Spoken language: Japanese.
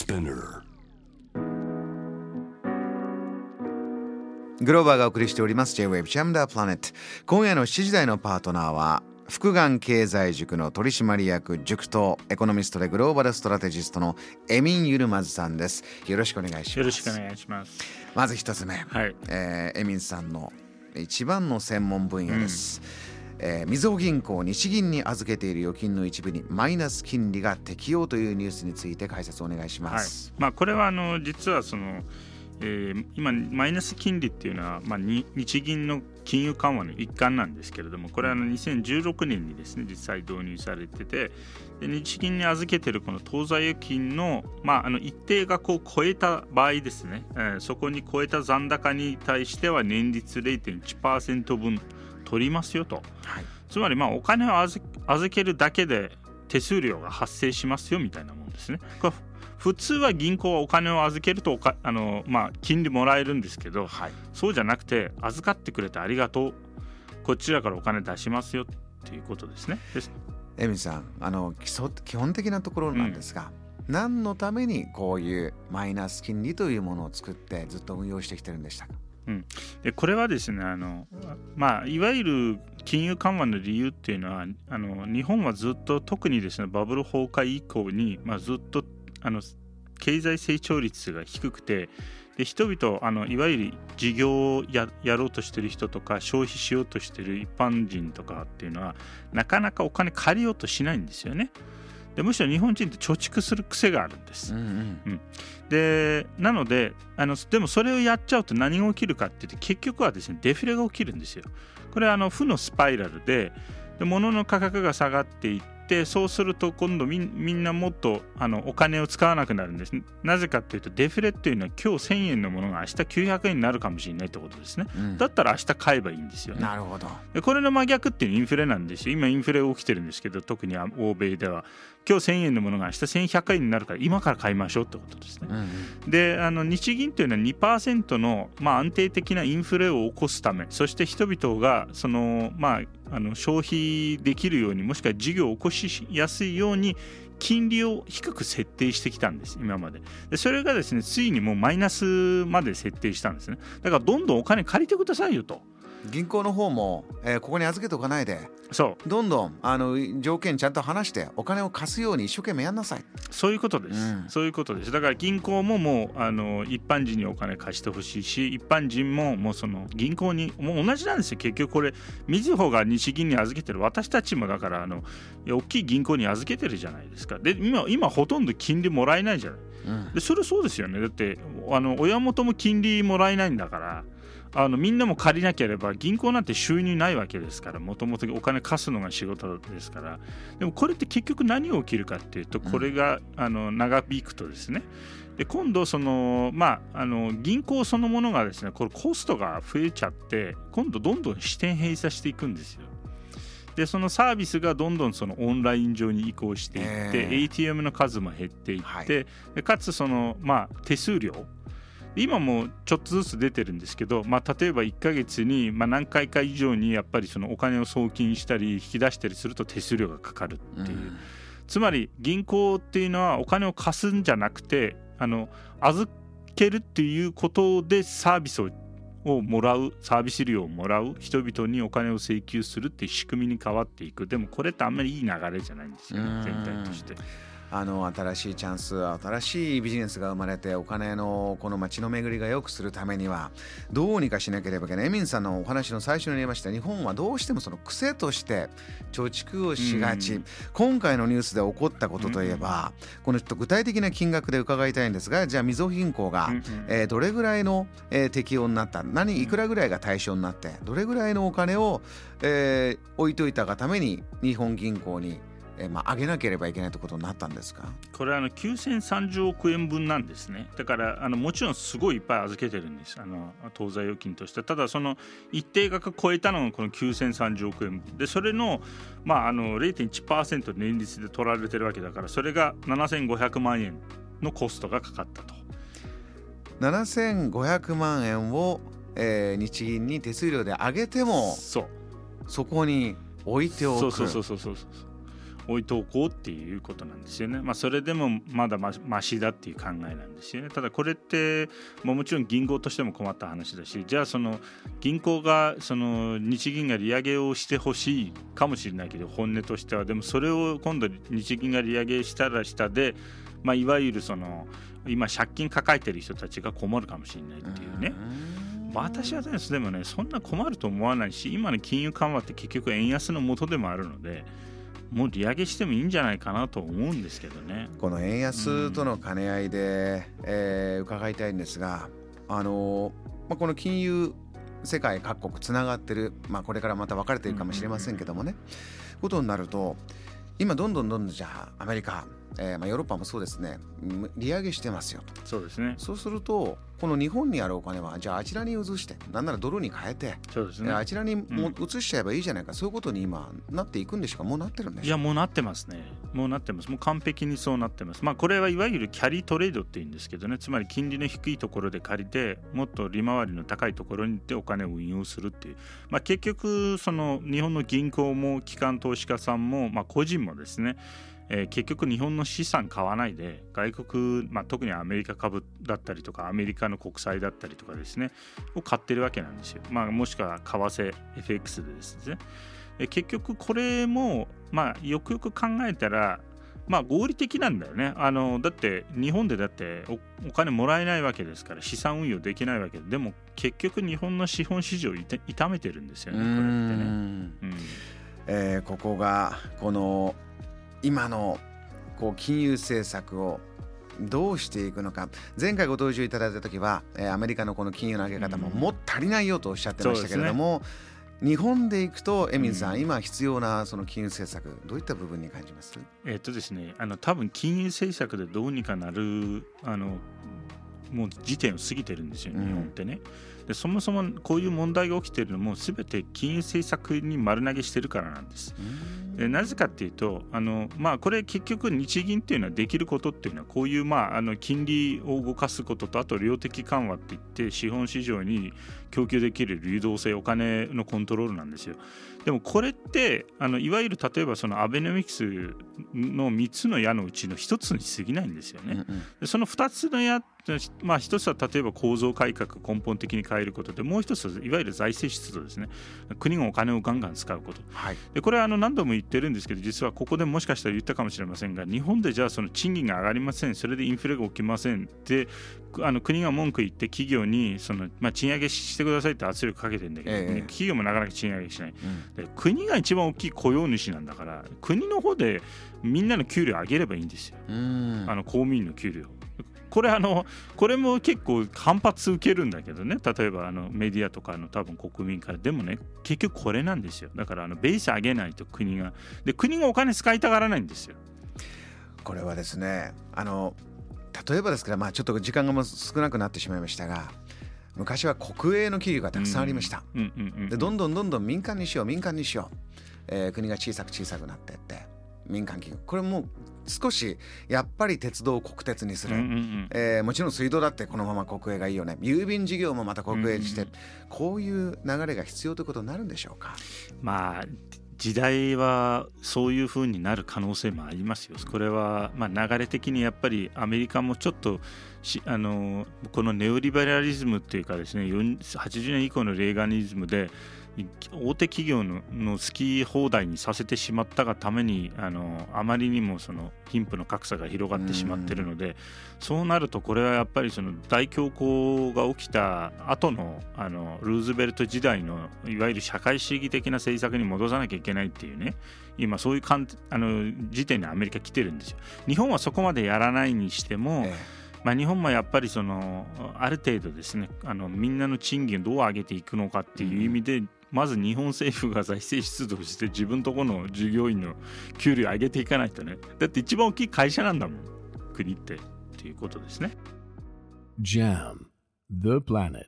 Spinner. グローバーがお送りしております。J-Wave ジャムダープラネット今夜の7時台のパートナーは福眼経済塾の取締役塾頭エコノミストでグローバルストラテジストのエミン・ユルマズさんです。よろしくお願いします。よろしくお願いします。まず一つ目、はい。えーエミンさんの一番の専門分野です、えーみずほ銀行日銀に預けている預金の一部にマイナス金利が適用というニュースについて解説お願いしまはい、。まあこれはあの実はその、えー今マイナス金利っていうのはまあ日銀の金融緩和の一環なんですけれども、これはあの2016年にですね実際導入されてて、で日銀に預けてるこの当座預金のまああの一定額を超えた場合ですね、えーそこに超えた残高に対しては年率0.1%分取りますよと。はいつまりまあお金を預預けるだけで手数料が発生しますよみたいなもんですね。これ普通は銀行はお金を預けるとおかあの、まあ、金利もらえるんですけどはいそうじゃなくて預かってくれてありがとうこちらからお金出しますよっていうことですね。エミさんあの基礎基本的なところなんですが、何のためにこういうマイナス金利というものを作ってずっと運用してきてるんでしたか？でこれはですねあの、まあ、いわゆる金融緩和の理由っていうのはあの日本はずっと特にですねバブル崩壊以降に、まあ、ずっとあの経済成長率が低くてで人々あのいわゆる事業をややろうとしてる人とか消費しようとしてる一般人とかっていうのはなかなかお金借りようとしないんですよね。でむしろ日本人って貯蓄する癖があるんです。んでなのであのでもそれをやっちゃうと何が起きるかって言って結局はですねデフレが起きるんですよ。これはあの負のスパイラルでで物の価格が下がっていってそうすると今度みんなもっとあのお金を使わなくなるんです。なぜかっていうとデフレっていうのは今日1000円のものが明日900円になるかもしれないってことですね。うん。だったら明日買えばいいんですよね。なるほど。でこれの真逆っていうのはインフレなんですよ。今インフレ起きてるんですけど特にあ欧米では今日1000円のものが明日1100円になるから今から買いましょうってことですね。うんうん。であの日銀というのは2%の、まあ、安定的なインフレを起こすためそして人々がその、まあ、あの消費できるようにもしくは事業を起こしやすいように金利を低く設定してきたんです今まで。でそれがですねついにもうマイナスまで設定したんですね。だからどんどんお金借りてくださいよと銀行の方も、えーここに預けておかないでそう。どんどんあの条件ちゃんと話してお金を貸すように一生懸命やんなさい。そういうことです、うん。そういうことです。だから銀行ももうあの一般人にお金貸してほしいし一般人ももうその銀行にもう同じなんですよ。結局これみずほが日銀に預けてる私たちもだからあの大きい銀行に預けてるじゃないですか。で今今ほとんど金利もらえないじゃない。うん。でそれそうですよね。だってあの親元も金利もらえないんだからあのみんなも借りなければ銀行なんて収入ないわけですからもともとお金貸すのが仕事ですから。でもこれって結局何が起きるかっていうとこれが、あの長引くとですね。で今度そのまああの銀行そのものがですねこれコストが増えちゃって今度どんどん支店閉鎖していくんですよ。でそのサービスがどんどんそのオンライン上に移行していって、えー。ATM の数も減っていって、はい。でかつその、まあ、手数料今もちょっとずつ出てるんですけど、まあ、例えば1ヶ月に、まあ、何回か以上にやっぱりそのお金を送金したり引き出したりすると手数料がかかるっていう、つまり銀行っていうのはお金を貸すんじゃなくてあの預けるっていうことでサービスををもらうサービス料をもらう人々にお金を請求するっていう仕組みに変わっていく。でもこれってあんまりいい流れじゃないんですようん。ね全体として。あの新しいチャンス新しいビジネスが生まれてお金のこの街の巡りが良くするためにはどうにかしなければいけない。エミンさんのお話の最初に言いました。日本はどうしてもその癖として貯蓄をしがち、うん。今回のニュースで起こったことといえば、このちょっと具体的な金額で伺いたいんですがじゃあみずほ銀行が、えーどれぐらいの、えー適用になった。何いくらぐらいが対象になってどれぐらいのお金を、えー置いといたがために日本銀行に、えーまあ、上げなければいけないということになったんですか？これはあの9030億円分なんですね。だからあのもちろんすごいいっぱい預けてるんです。あの当座預金として。ただその一定額超えたのがこの9030億円分。でそれの,、まあ、あの0.1%年率で取られてるわけだからそれが7500万円のコストがかかったと。7500万円を、えー日銀に手数料で上げてもそう。そこに置いておく。そうそうそうそうそうそう置いておこうっていうことなんですよね。まあ、それでもまだまましだっていう考えなんですよね。ただこれって、まあ、もちろん銀行としても困った話だしじゃあその銀行がその日銀が利上げをしてほしいかもしれないけど本音としてはでもそれを今度日銀が利上げしたら下で、まあ、いわゆるその今借金抱えてる人たちが困るかもしれないっていうね。私はでもねそんな困ると思わないし今の金融緩和って結局円安のもとでもあるのでもう利上げしてもいいんじゃないかなと思うんですけどね。この円安との兼ね合いで、うん、えー、伺いたいんですがあの、まあ、この金融世界各国つながってる、まあ、これからまた分かれているかもしれませんけどもね、ことになると今どんどんどんどんじゃあアメリカえーまあ、ヨーロッパもそうですね。利上げしてますよと。そうですね。そうするとこの日本にあるお金はじゃああちらに移してなんならドルに変えてそうです、ね、あちらにも移しちゃえばいいじゃないか、うん、そういうことに今なっていくんでしょうか。もうなってるんでしょういやもうなってますね。もうなってます。もう完璧にそうなってます。まあこれはいわゆるキャリートレードって言うんですけどね。つまり金利の低いところで借りてもっと利回りの高いところに行ってお金を運用するっていう、まあ、結局その日本の銀行も機関投資家さんも、まあ、個人もですねえー、結局日本の資産買わないで外国、まあ、特にアメリカ株だったりとかアメリカの国債だったりとかですねを買ってるわけなんですよ、まあ、もしくは為替 FX でですね、えー、結局これも、まあ、よくよく考えたらまあ合理的なんだよね。あのだって日本でだってお金もらえないわけですから資産運用できないわけで。でも結局日本の資本市場を痛めてるんですよねこれってね。うん。えー、ここがこの今のこう金融政策をどうしていくのか。前回ご登場いただいた時は、えー、アメリカのこの金融の上げ方ももっ足りないよとおっしゃってましたけれども、ね、日本でいくとエミンさん、うん、今必要なその金融政策どういった部分に感じます？えっとですねあの多分金融政策でどうにかなるあのもう時点を過ぎてるんですよ、日本ってね。でそもそもこういう問題が起きてるのも全て金融政策に丸投げしてるからなんです。でなぜかっていうとあの、まあ、これ結局日銀っていうのはできることっていうのはこういう、まあ、あの金利を動かすこととあと量的緩和っていって資本市場に供給できる流動性お金のコントロールなんですよ。でもこれってあのいわゆる例えばそのアベノミクスの3つの矢のうちの1つに過ぎないんですよね。うんうん、その2つの矢まあ、一つは例えば構造改革根本的に変えることでもう一つはいわゆる財政出動ですね。国がお金をガンガン使うこと、はい、でこれはあの何度も言ってるんですけど実はここでもしかしたら言ったかもしれませんが日本でじゃあその賃金が上がりません。それでインフレが起きませんってあの国が文句言って企業にその、まあ、賃上げしてくださいって圧力かけてるんだけど、ええ、企業もなかなか賃上げしない、うん、で国が一番大きい雇用主なんだから国の方でみんなの給料上げればいいんですよ、あの公務員の給料。これあのこれも結構反発受けるんだけどね。例えばあのメディアとかの多分国民から。でもね結局これなんですよ。だからあのベース上げないと国が。で国がお金使いたがらないんですよ。これはですねあの例えばですから、まあ、ちょっと時間がも少なくなってしまいましたが昔は国営の企業がたくさんありました。でどんどんどんどん民間にしよう民間にしよう、えー、国が小さく小さくなっていって民間企業。これも少しやっぱり鉄道を国鉄にする、うんうんうん、えー、もちろん水道だってこのまま国営がいいよね。郵便事業もまた国営にして、うんうん、こういう流れが必要ということになるんでしょうか？まあ時代はそういうふうになる可能性もありますよ。これはまあ流れ的にやっぱりアメリカもちょっとあのこのネオリベラリズムっていうかですね80年以降のレーガニズムで大手企業のの好き放題にさせてしまったがためにあのあまりにもその貧富の格差が広がってしまっているので、そうなるとこれはやっぱりその大恐慌が起きた後のあのルーズベルト時代のいわゆる社会主義的な政策に戻さなきゃいけないっていうね今そういうあの時点にアメリカ来てるんですよ。日本はそこまでやらないにしても、ええまあ、日本もやっぱりそのある程度ですねあのみんなの賃金をどう上げていくのかっていう意味で、まず日本政府が財政出動して自分とこの従業員の給料上げていかないとね。だって一番大きい会社なんだもん国って。っていうことですね。JAM The Planet